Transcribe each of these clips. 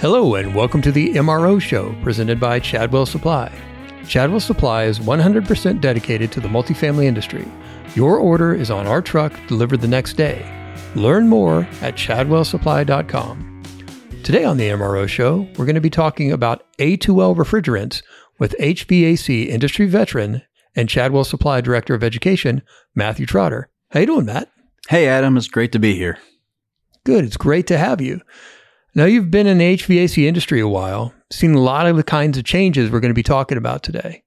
Hello, and welcome to the MRO Show presented by Chadwell Supply. Chadwell Supply is 100% dedicated to the multifamily industry. Your order is on our truck delivered the next day. Learn more at chadwellsupply.com. Today on the MRO Show, we're going to be talking about A2L refrigerants with HVAC industry veteran and Chadwell Supply Director of Education, Matthew Trotter. How you doing, Matt? Hey, Adam. It's great to be here. Good. It's great to have you. Now, you've been in the HVAC industry a while, seen a lot of the kinds of changes we're going to be talking about today.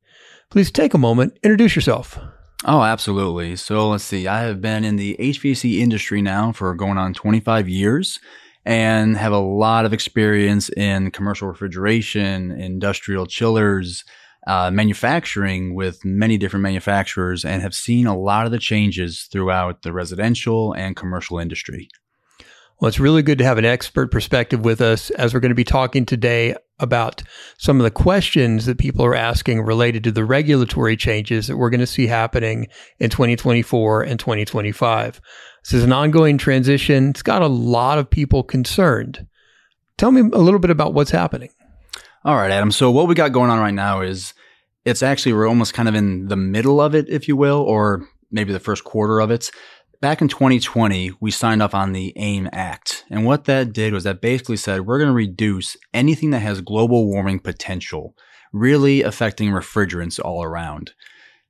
Please take a moment, introduce yourself. Oh, absolutely. So let's see. I have been in the HVAC industry now for going on 25 years and have a lot of experience in commercial refrigeration, industrial chillers, uh, manufacturing with many different manufacturers, and have seen a lot of the changes throughout the residential and commercial industry. Well, it's really good to have an expert perspective with us as we're going to be talking today about some of the questions that people are asking related to the regulatory changes that we're going to see happening in 2024 and 2025. This is an ongoing transition. It's got a lot of people concerned. Tell me a little bit about what's happening. All right, Adam. So what we got going on right now is it's actually we're almost kind of in the middle of it, if you will, or maybe the first quarter of it. Back in 2020, we signed up on the AIM Act. And what that did was that basically said we're going to reduce anything that has global warming potential, really affecting refrigerants all around.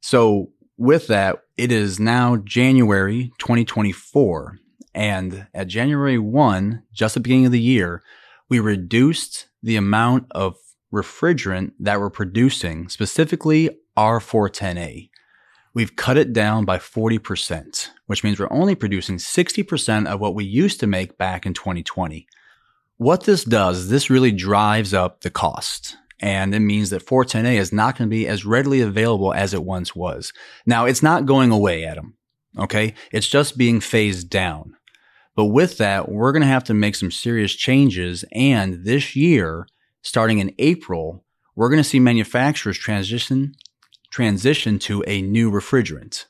So, with that, it is now January 2024. And at January 1, just the beginning of the year, we reduced the amount of refrigerant that we're producing, specifically R410A we've cut it down by 40%, which means we're only producing 60% of what we used to make back in 2020. What this does is this really drives up the cost. And it means that 410A is not going to be as readily available as it once was. Now, it's not going away, Adam. Okay. It's just being phased down. But with that, we're going to have to make some serious changes. And this year, starting in April, we're going to see manufacturers transition transition to a new refrigerant.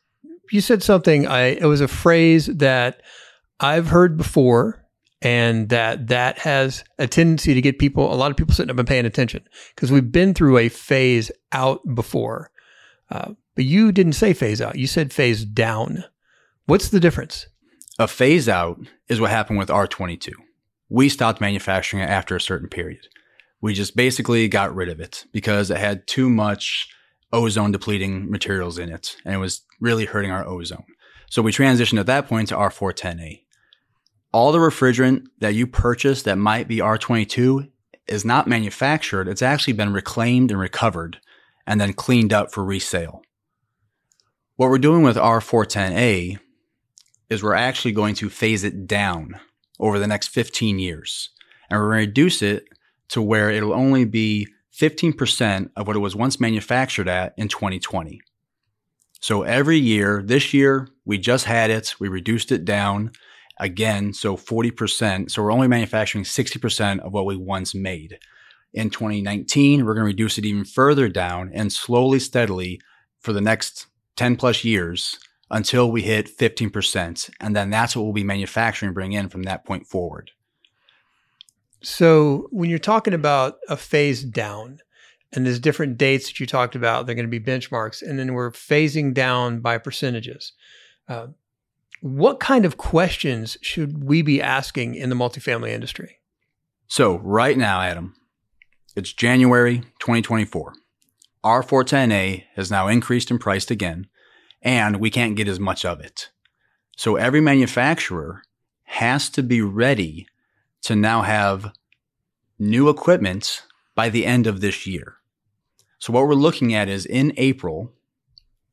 You said something, I, it was a phrase that I've heard before and that that has a tendency to get people, a lot of people sitting up and paying attention because we've been through a phase out before. Uh, but you didn't say phase out. You said phase down. What's the difference? A phase out is what happened with R22. We stopped manufacturing it after a certain period. We just basically got rid of it because it had too much ozone depleting materials in it, and it was really hurting our ozone. So we transitioned at that point to R410A. All the refrigerant that you purchase that might be R22 is not manufactured. It's actually been reclaimed and recovered and then cleaned up for resale. What we're doing with R410A is we're actually going to phase it down over the next 15 years. And we're going to reduce it to where it'll only be 15% of what it was once manufactured at in 2020. So every year, this year, we just had it, we reduced it down again, so 40%. So we're only manufacturing 60% of what we once made. In 2019, we're going to reduce it even further down and slowly, steadily for the next 10 plus years until we hit 15%. And then that's what we'll be manufacturing, bring in from that point forward. So when you're talking about a phase down, and there's different dates that you talked about, they're going to be benchmarks, and then we're phasing down by percentages. Uh, what kind of questions should we be asking in the multifamily industry? So right now, Adam, it's January 2024. R410A has now increased in price again, and we can't get as much of it. So every manufacturer has to be ready to now have new equipment by the end of this year. So what we're looking at is in April,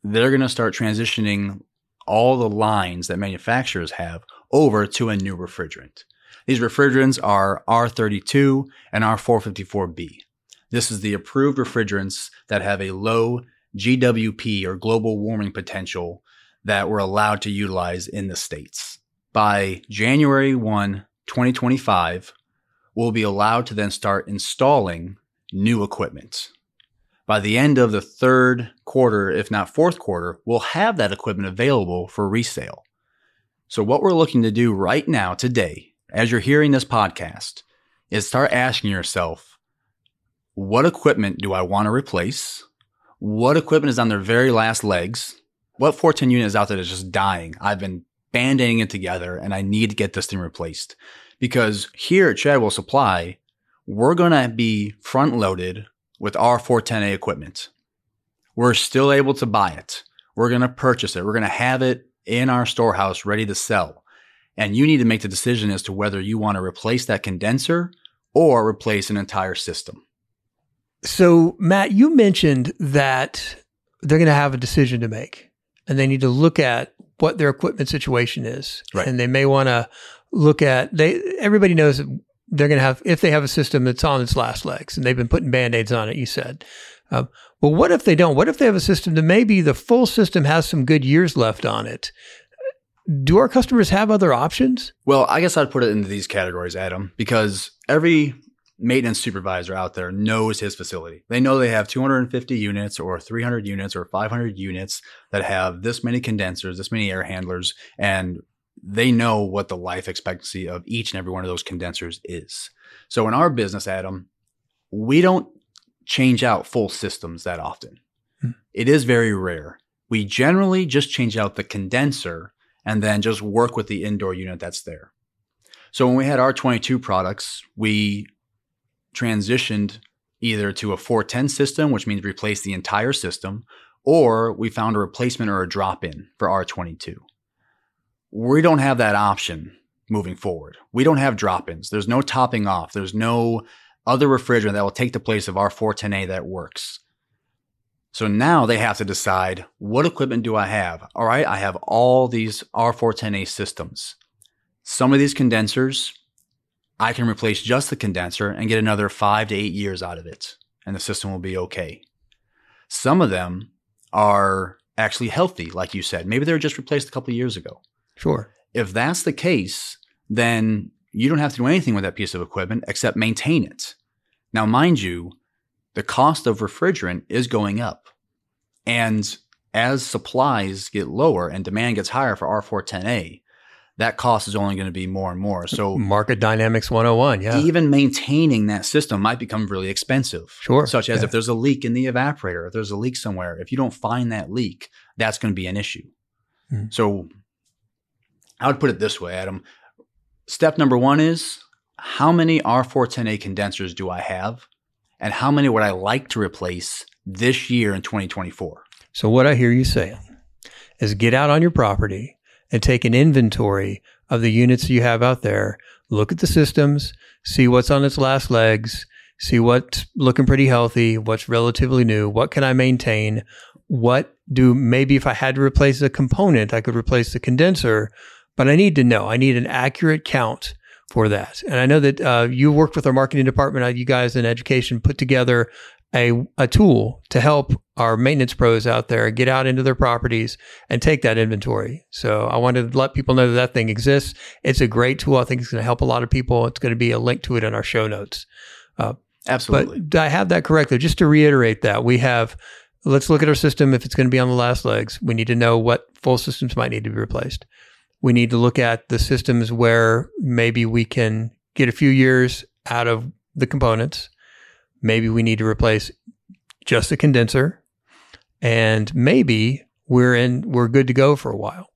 they're going to start transitioning all the lines that manufacturers have over to a new refrigerant. These refrigerants are R32 and R454B. This is the approved refrigerants that have a low GWP or global warming potential that we're allowed to utilize in the states. By January 1, 2025, we'll be allowed to then start installing new equipment. By the end of the third quarter, if not fourth quarter, we'll have that equipment available for resale. So, what we're looking to do right now, today, as you're hearing this podcast, is start asking yourself, what equipment do I want to replace? What equipment is on their very last legs? What 410 unit is out there that's just dying? I've been band-aiding it together and I need to get this thing replaced. Because here at Chadwell Supply, we're going to be front loaded with our 410A equipment. We're still able to buy it. We're going to purchase it. We're going to have it in our storehouse ready to sell. And you need to make the decision as to whether you want to replace that condenser or replace an entire system. So, Matt, you mentioned that they're going to have a decision to make and they need to look at what their equipment situation is. Right. And they may want to look at they everybody knows that they're going to have if they have a system that's on its last legs and they've been putting band-aids on it you said um, well what if they don't what if they have a system that maybe the full system has some good years left on it do our customers have other options Well, I guess I'd put it into these categories, Adam, because every maintenance supervisor out there knows his facility. They know they have 250 units or 300 units or 500 units that have this many condensers, this many air handlers, and they know what the life expectancy of each and every one of those condensers is. So in our business, Adam, we don't change out full systems that often. Hmm. It is very rare. We generally just change out the condenser and then just work with the indoor unit that's there. So when we had R22 products, we transitioned either to a 410 system, which means replace the entire system, or we found a replacement or a drop in for R22. We don't have that option moving forward. We don't have drop ins. There's no topping off. There's no other refrigerant that will take the place of R410A that works. So now they have to decide what equipment do I have? All right, I have all these R410A systems. Some of these condensers, I can replace just the condenser and get another five to eight years out of it, and the system will be okay. Some of them are actually healthy, like you said. Maybe they were just replaced a couple of years ago. sure If that's the case, then you don't have to do anything with that piece of equipment except maintain it. Now, mind you, the cost of refrigerant is going up. And as supplies get lower and demand gets higher for R410A, that cost is only going to be more and more. So market dynamics 101 yeah even maintaining that system might become really expensive. Sure, Such as yeah. if there's a leak in the evaporator, if there's a leak somewhere, if you don't find that leak, that's going to be an issue. Hmm. So I would put it this way, Adam. Step number one is how many R410A condensers do I have? And how many would I like to replace this year in 2024? So what I hear you saying is get out on your property and take an inventory of the units you have out there. Look at the systems, see what's on its last legs, see what's looking pretty healthy, what's relatively new, what can I maintain? What do maybe if I had to replace a component, I could replace the condenser, but I need to know. I need an accurate count for that. And I know that uh, you worked with our marketing department, uh, you guys in education put together a, a tool to help our maintenance pros out there get out into their properties and take that inventory. So I wanted to let people know that that thing exists. It's a great tool. I think it's going to help a lot of people. It's going to be a link to it in our show notes. Uh, Absolutely. But I have that correct though. Just to reiterate that we have, let's look at our system. If it's going to be on the last legs, we need to know what full systems might need to be replaced. We need to look at the systems where maybe we can get a few years out of the components. Maybe we need to replace just a condenser and maybe we're in, we're good to go for a while.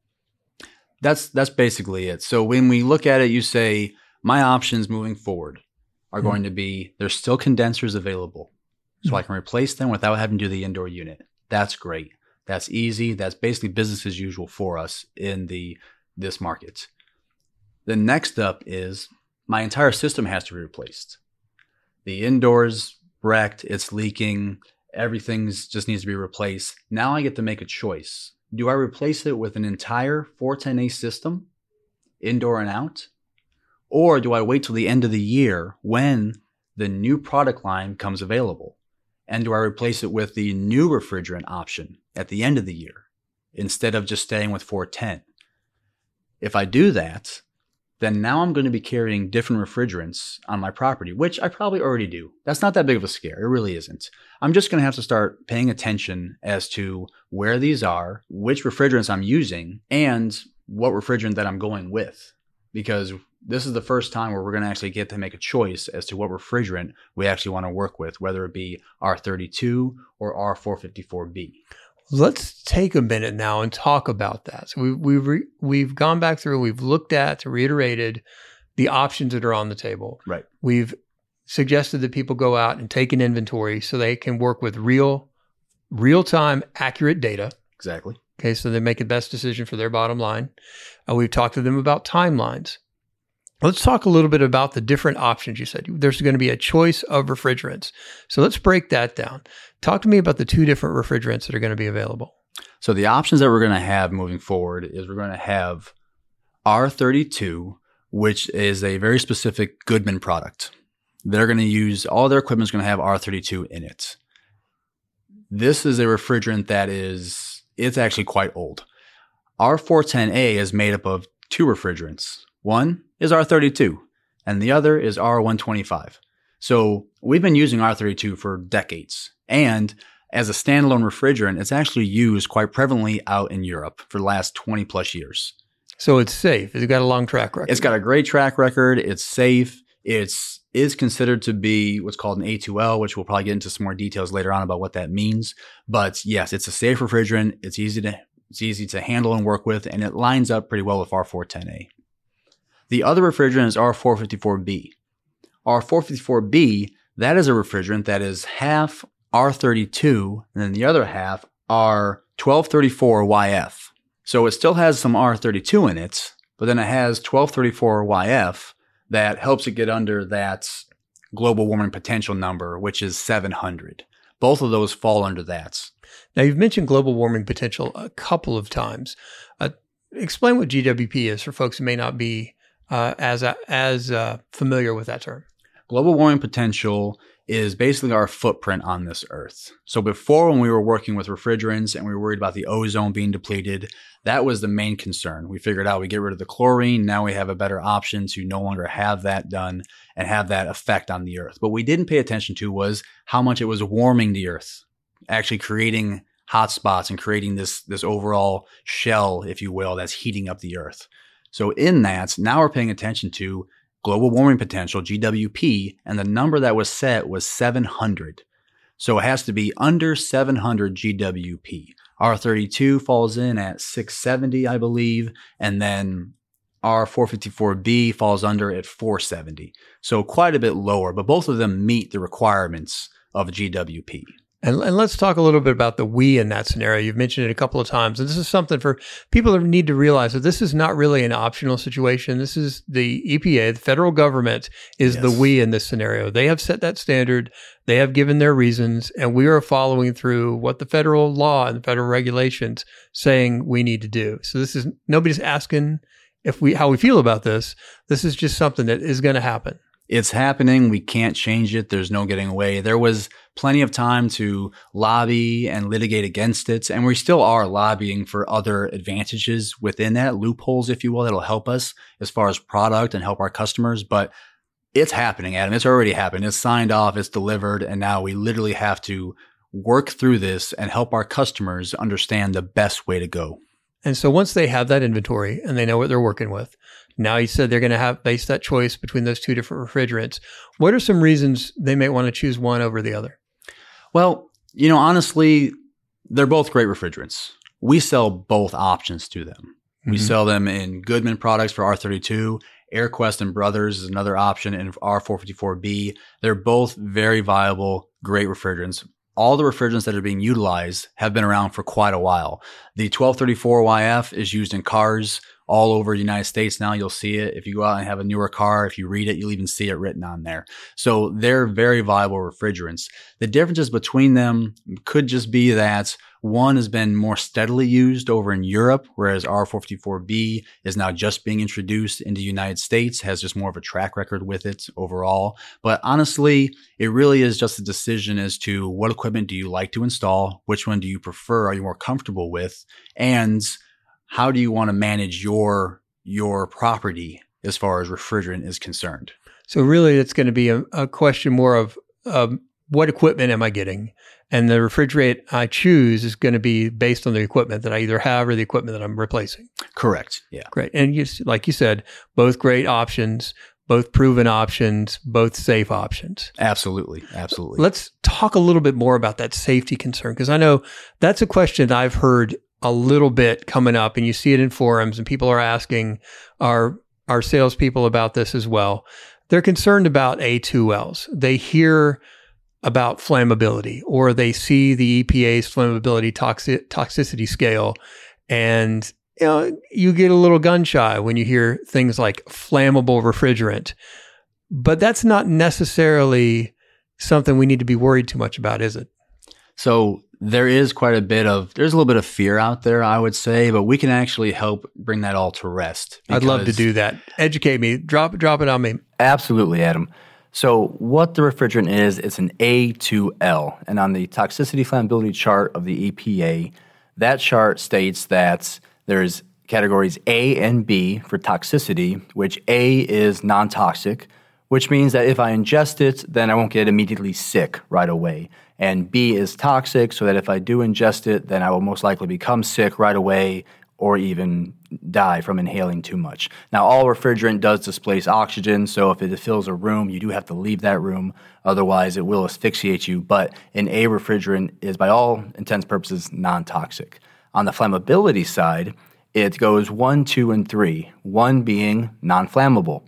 That's that's basically it. So when we look at it, you say my options moving forward are Hmm. going to be there's still condensers available, so I can replace them without having to do the indoor unit. That's great. That's easy. That's basically business as usual for us in the this market. The next up is my entire system has to be replaced. The indoors wrecked, it's leaking, everything's just needs to be replaced. Now I get to make a choice. Do I replace it with an entire 410A system, indoor and out? Or do I wait till the end of the year when the new product line comes available? And do I replace it with the new refrigerant option at the end of the year instead of just staying with 410? If I do that, then now I'm going to be carrying different refrigerants on my property, which I probably already do. That's not that big of a scare. It really isn't. I'm just going to have to start paying attention as to where these are, which refrigerants I'm using, and what refrigerant that I'm going with. Because this is the first time where we're going to actually get to make a choice as to what refrigerant we actually want to work with, whether it be R32 or R454B. Let's take a minute now and talk about that. So we've we've re, we've gone back through, we've looked at, reiterated the options that are on the table. Right. We've suggested that people go out and take an inventory so they can work with real, real time, accurate data. Exactly. Okay, so they make the best decision for their bottom line. Uh, we've talked to them about timelines. Let's talk a little bit about the different options you said. There's going to be a choice of refrigerants. So let's break that down. Talk to me about the two different refrigerants that are going to be available. So the options that we're going to have moving forward is we're going to have R32, which is a very specific Goodman product. They're going to use all their equipment is going to have R32 in it. This is a refrigerant that is it's actually quite old. R410A is made up of two refrigerants. One is R32 and the other is R125. So we've been using R32 for decades. And as a standalone refrigerant, it's actually used quite prevalently out in Europe for the last 20 plus years. So it's safe. It's got a long track record. It's got a great track record. It's safe. It's is considered to be what's called an A2L, which we'll probably get into some more details later on about what that means. But yes, it's a safe refrigerant. It's easy to it's easy to handle and work with, and it lines up pretty well with R410A. The other refrigerant is R454B. R454B, that is a refrigerant that is half R32, and then the other half R1234YF. So it still has some R32 in it, but then it has 1234YF that helps it get under that global warming potential number, which is 700. Both of those fall under that. Now, you've mentioned global warming potential a couple of times. Uh, explain what GWP is for folks who may not be uh, as as uh, familiar with that term. Global warming potential is basically our footprint on this earth. So before when we were working with refrigerants and we were worried about the ozone being depleted, that was the main concern. We figured out we get rid of the chlorine. Now we have a better option to no longer have that done and have that effect on the earth. What we didn't pay attention to was how much it was warming the earth, actually creating hot spots and creating this, this overall shell, if you will, that's heating up the earth. So in that, now we're paying attention to global warming potential, GWP, and the number that was set was 700. So it has to be under 700 GWP. R32 falls in at 670, I believe, and then R454B falls under at 470. So quite a bit lower, but both of them meet the requirements of GWP. And, and, let's talk a little bit about the we in that scenario. You've mentioned it a couple of times. And this is something for people that need to realize that this is not really an optional situation. This is the EPA, the federal government is yes. the we in this scenario. They have set that standard. They have given their reasons and we are following through what the federal law and the federal regulations saying we need to do. So this is nobody's asking if we, how we feel about this. This is just something that is going to happen it's happening. We can't change it. There's no getting away. There was plenty of time to lobby and litigate against it. And we still are lobbying for other advantages within that, loopholes, if you will, that'll help us as far as product and help our customers. But it's happening, Adam. It's already happened. It's signed off. It's delivered. And now we literally have to work through this and help our customers understand the best way to go. And so once they have that inventory and they know what they're working with, now you said they're going to have base that choice between those two different refrigerants. What are some reasons they may want to choose one over the other? Well, you know, honestly, they're both great refrigerants. We sell both options to them. Mm-hmm. We sell them in Goodman products for R32. AirQuest and Brothers is another option in R454B. They're both very viable, great refrigerants. All the refrigerants that are being utilized have been around for quite a while. The 1234YF is used in cars all over the United States now. You'll see it. If you go out and have a newer car, if you read it, you'll even see it written on there. So they're very viable refrigerants. The differences between them could just be that one has been more steadily used over in Europe, whereas R454B is now just being introduced into the United States, has just more of a track record with it overall. But honestly, it really is just a decision as to what equipment do you like to install? Which one do you prefer? Are you more comfortable with? And how do you want to manage your your property as far as refrigerant is concerned? So really, it's going to be a, a question more of um, what equipment am I getting? And the refrigerant I choose is going to be based on the equipment that I either have or the equipment that I'm replacing. Correct. Yeah. Great. And you, like you said, both great options, both proven options, both safe options. Absolutely. Absolutely. Let's talk a little bit more about that safety concern because I know that's a question I've heard a little bit coming up, and you see it in forums, and people are asking our our salespeople about this as well. They're concerned about A2Ls. They hear about flammability, or they see the EPA's flammability toxic, toxicity scale, and you, know, you get a little gun shy when you hear things like flammable refrigerant. But that's not necessarily something we need to be worried too much about, is it? So there is quite a bit of there's a little bit of fear out there, I would say, but we can actually help bring that all to rest. I'd love to do that. Educate me. Drop drop it on me. Absolutely, Adam. So what the refrigerant is, it's an A2L, and on the toxicity flammability chart of the EPA, that chart states that there's categories A and B for toxicity, which A is non-toxic, which means that if I ingest it, then I won't get immediately sick right away and B is toxic, so that if I do ingest it, then I will most likely become sick right away or even die from inhaling too much. Now, all refrigerant does displace oxygen, so if it fills a room, you do have to leave that room. Otherwise, it will asphyxiate you. But an A refrigerant is, by all intents purposes, non toxic. On the flammability side, it goes one, two, and three, one being non flammable.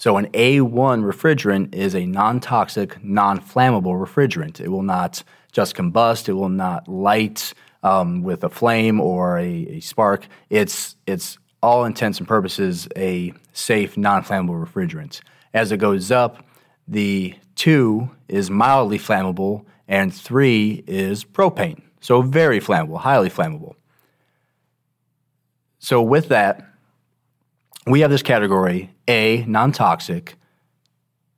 So an A1 refrigerant is a non-toxic, non-flammable refrigerant. It will not just combust. It will not light um, with a flame or a, a, spark. It's it's all intents and purposes a safe, non-flammable refrigerant. As it goes up, the two is mildly flammable, and three is propane. So very flammable, highly flammable. So with that, we have this category A, non toxic,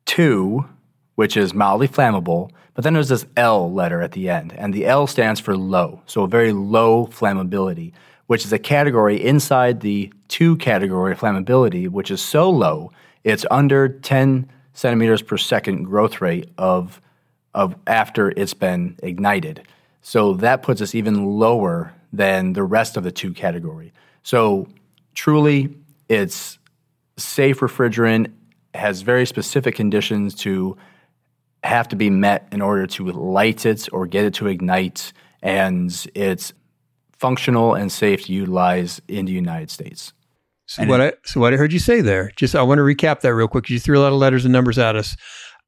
two, which is mildly flammable, but then there's this L letter at the end, and the L stands for low, so a very low flammability, which is a category inside the two category flammability, which is so low it's under 10 centimeters per second growth rate of, of after it's been ignited. So that puts us even lower than the rest of the two category. So truly it's safe refrigerant, has very specific conditions to have to be met in order to light it or get it to ignite, and it's functional and safe to utilize in the United States. So what I so what I heard you say there, just I want to recap that real quick. Because you threw a lot of letters and numbers at us.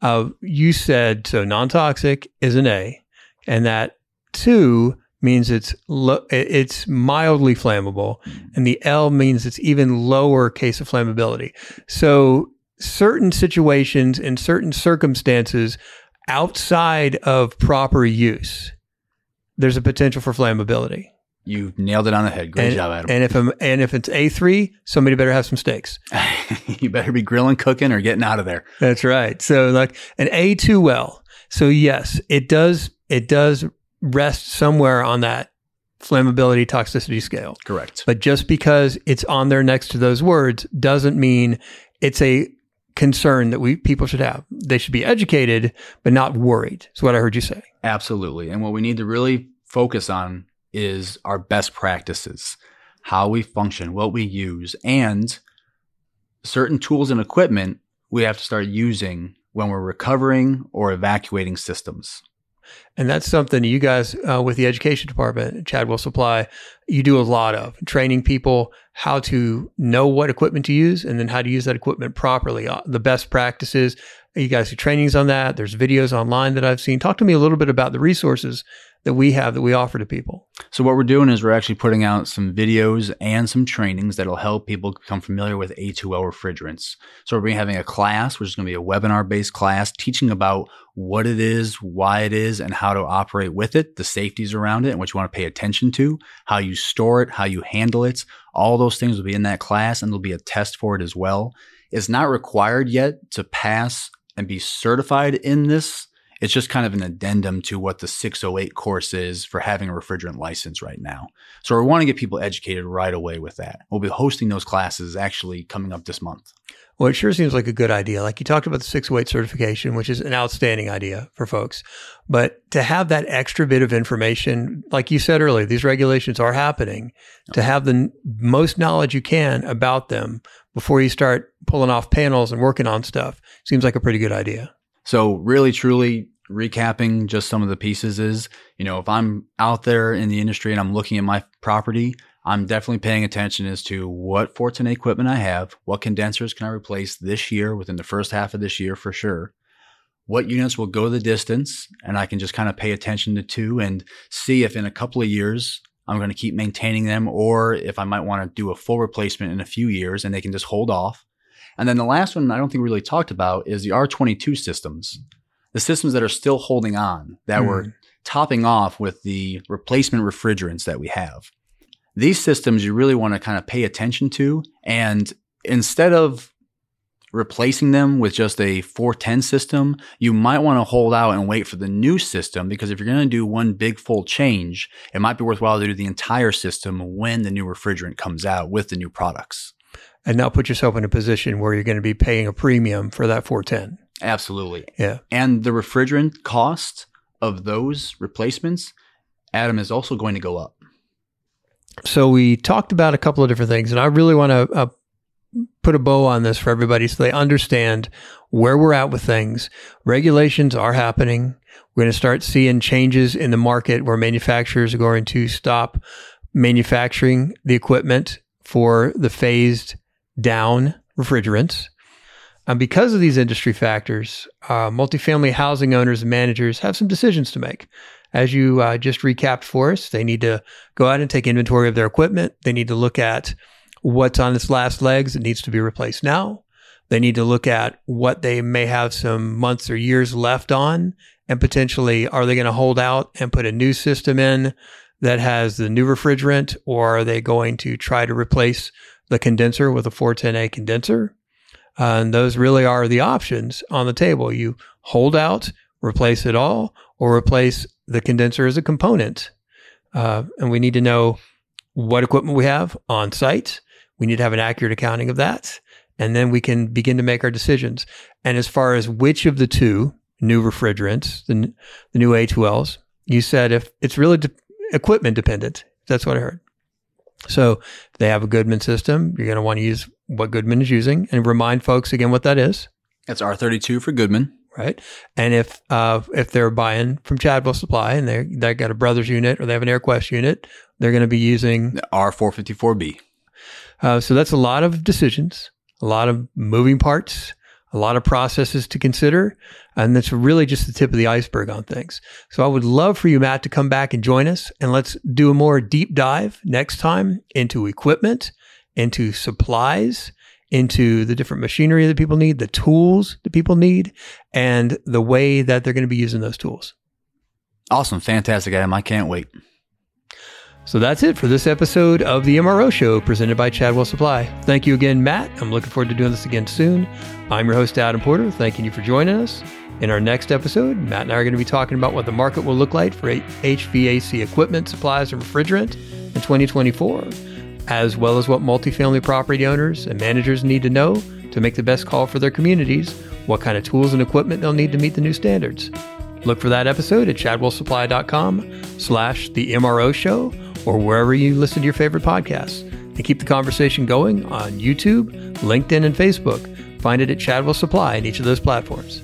Uh, you said so non toxic is an A, and that two means it's lo- it's mildly flammable, and the L means it's even lower case of flammability. So certain situations and certain circumstances outside of proper use, there's a potential for flammability. You nailed it on the head. Great and, job, Adam. And if I'm, and if it's A three, somebody better have some steaks. you better be grilling, cooking, or getting out of there. That's right. So like an A2L. So yes, it does. It does rest somewhere on that flammability toxicity scale. Correct. But just because it's on there next to those words doesn't mean it's a concern that we people should have. They should be educated but not worried. Is what I heard you say. Absolutely. And what we need to really focus on is our best practices, how we function, what we use, and certain tools and equipment we have to start using when we're recovering or evacuating systems. And that's something you guys uh, with the education department, Chadwell Supply, you do a lot of training people how to know what equipment to use and then how to use that equipment properly. Uh, the best practices. You guys do trainings on that. There's videos online that I've seen. Talk to me a little bit about the resources that we have that we offer to people? So what we're doing is we're actually putting out some videos and some trainings that'll help people become familiar with A2L refrigerants. So we're having a class, which is going to be a webinar based class teaching about what it is, why it is, and how to operate with it, the safeties around it, and what you want to pay attention to, how you store it, how you handle it. All those things will be in that class and there'll be a test for it as well. It's not required yet to pass and be certified in this it's just kind of an addendum to what the 608 course is for having a refrigerant license right now. So we want to get people educated right away with that. We'll be hosting those classes actually coming up this month. Well, it sure seems like a good idea. Like you talked about the 608 certification, which is an outstanding idea for folks. But to have that extra bit of information, like you said earlier, these regulations are happening, to have the n- most knowledge you can about them before you start pulling off panels and working on stuff seems like a pretty good idea. So really, truly recapping just some of the pieces is, you know, if I'm out there in the industry and I'm looking at my property, I'm definitely paying attention as to what 410 equipment I have, what condensers can I replace this year within the first half of this year for sure. What units will go the distance, and I can just kind of pay attention to two and see if in a couple of years I'm going to keep maintaining them or if I might want to do a full replacement in a few years and they can just hold off. And then the last one I don't think we really talked about is the R22 systems, the systems that are still holding on that Mm. we're topping off with the replacement refrigerants that we have these systems you really want to kind of pay attention to. And instead of replacing them with just a 410 system, you might want to hold out and wait for the new system because if you're going to do one big full change, it might be worthwhile to do the entire system when the new refrigerant comes out with the new products. And now put yourself in a position where you're going to be paying a premium for that 410. Absolutely. Yeah. And the refrigerant cost of those replacements, Adam, is also going to go up. So we talked about a couple of different things, and I really want to uh, put a bow on this for everybody so they understand where we're at with things. Regulations are happening. We're going to start seeing changes in the market where manufacturers are going to stop manufacturing the equipment for the phased down refrigerants. And because of these industry factors, uh, multifamily housing owners and managers have some decisions to make. As you uh, just recapped for us, they need to go out and take inventory of their equipment. They need to look at what's on its last legs that needs to be replaced now. They need to look at what they may have some months or years left on, and potentially are they going to hold out and put a new system in that has the new refrigerant, or are they going to try to replace the condenser with a 410A condenser? And those really are the options on the table. You hold out, replace it all, or replace the condenser as a component. Uh, and we need to know what equipment we have on site. We need to have an accurate accounting of that. And then we can begin to make our decisions. And as far as which of the two new refrigerants, the, the new A2Ls, you said if it's really de- equipment dependent. That's what I heard. So they have a Goodman system, you're going to want to use what Goodman is using and remind folks again what that is That's R32 for Goodman. right? And if uh, if they're buying from Chadwell Supply and they they got a Brothers unit or they have an AirQuest unit, they're going to be using. The R454B. Uh, so that's a lot of decisions, a lot of moving parts, a lot of processes to consider, and that's really just the tip of the iceberg on things. So I would love for you, Matt, to come back and join us, and let's do a more deep dive next time into equipment, into supplies. Into the different machinery that people need, the tools that people need, and the way that they're going to be using those tools. Awesome. Fantastic, Adam. I can't wait. So that's it for this episode of the MRO Show presented by Chadwell Supply. Thank you again, Matt. I'm looking forward to doing this again soon. I'm your host, Adam Porter. Thanking you for joining us. In our next episode, Matt and I are going to be talking about what the market will look like for HVAC equipment, supplies, and refrigerant in 2024, as well as what multifamily property owners and managers need to know to make the best call for their communities, what kind of tools and equipment they'll need to meet the new standards. Look for that episode at chadwellsupply.com slash the MRO show or wherever you listen to your favorite podcasts. And keep the conversation going on YouTube, LinkedIn, and Facebook. Find it at Chadwell Supply in each of those platforms.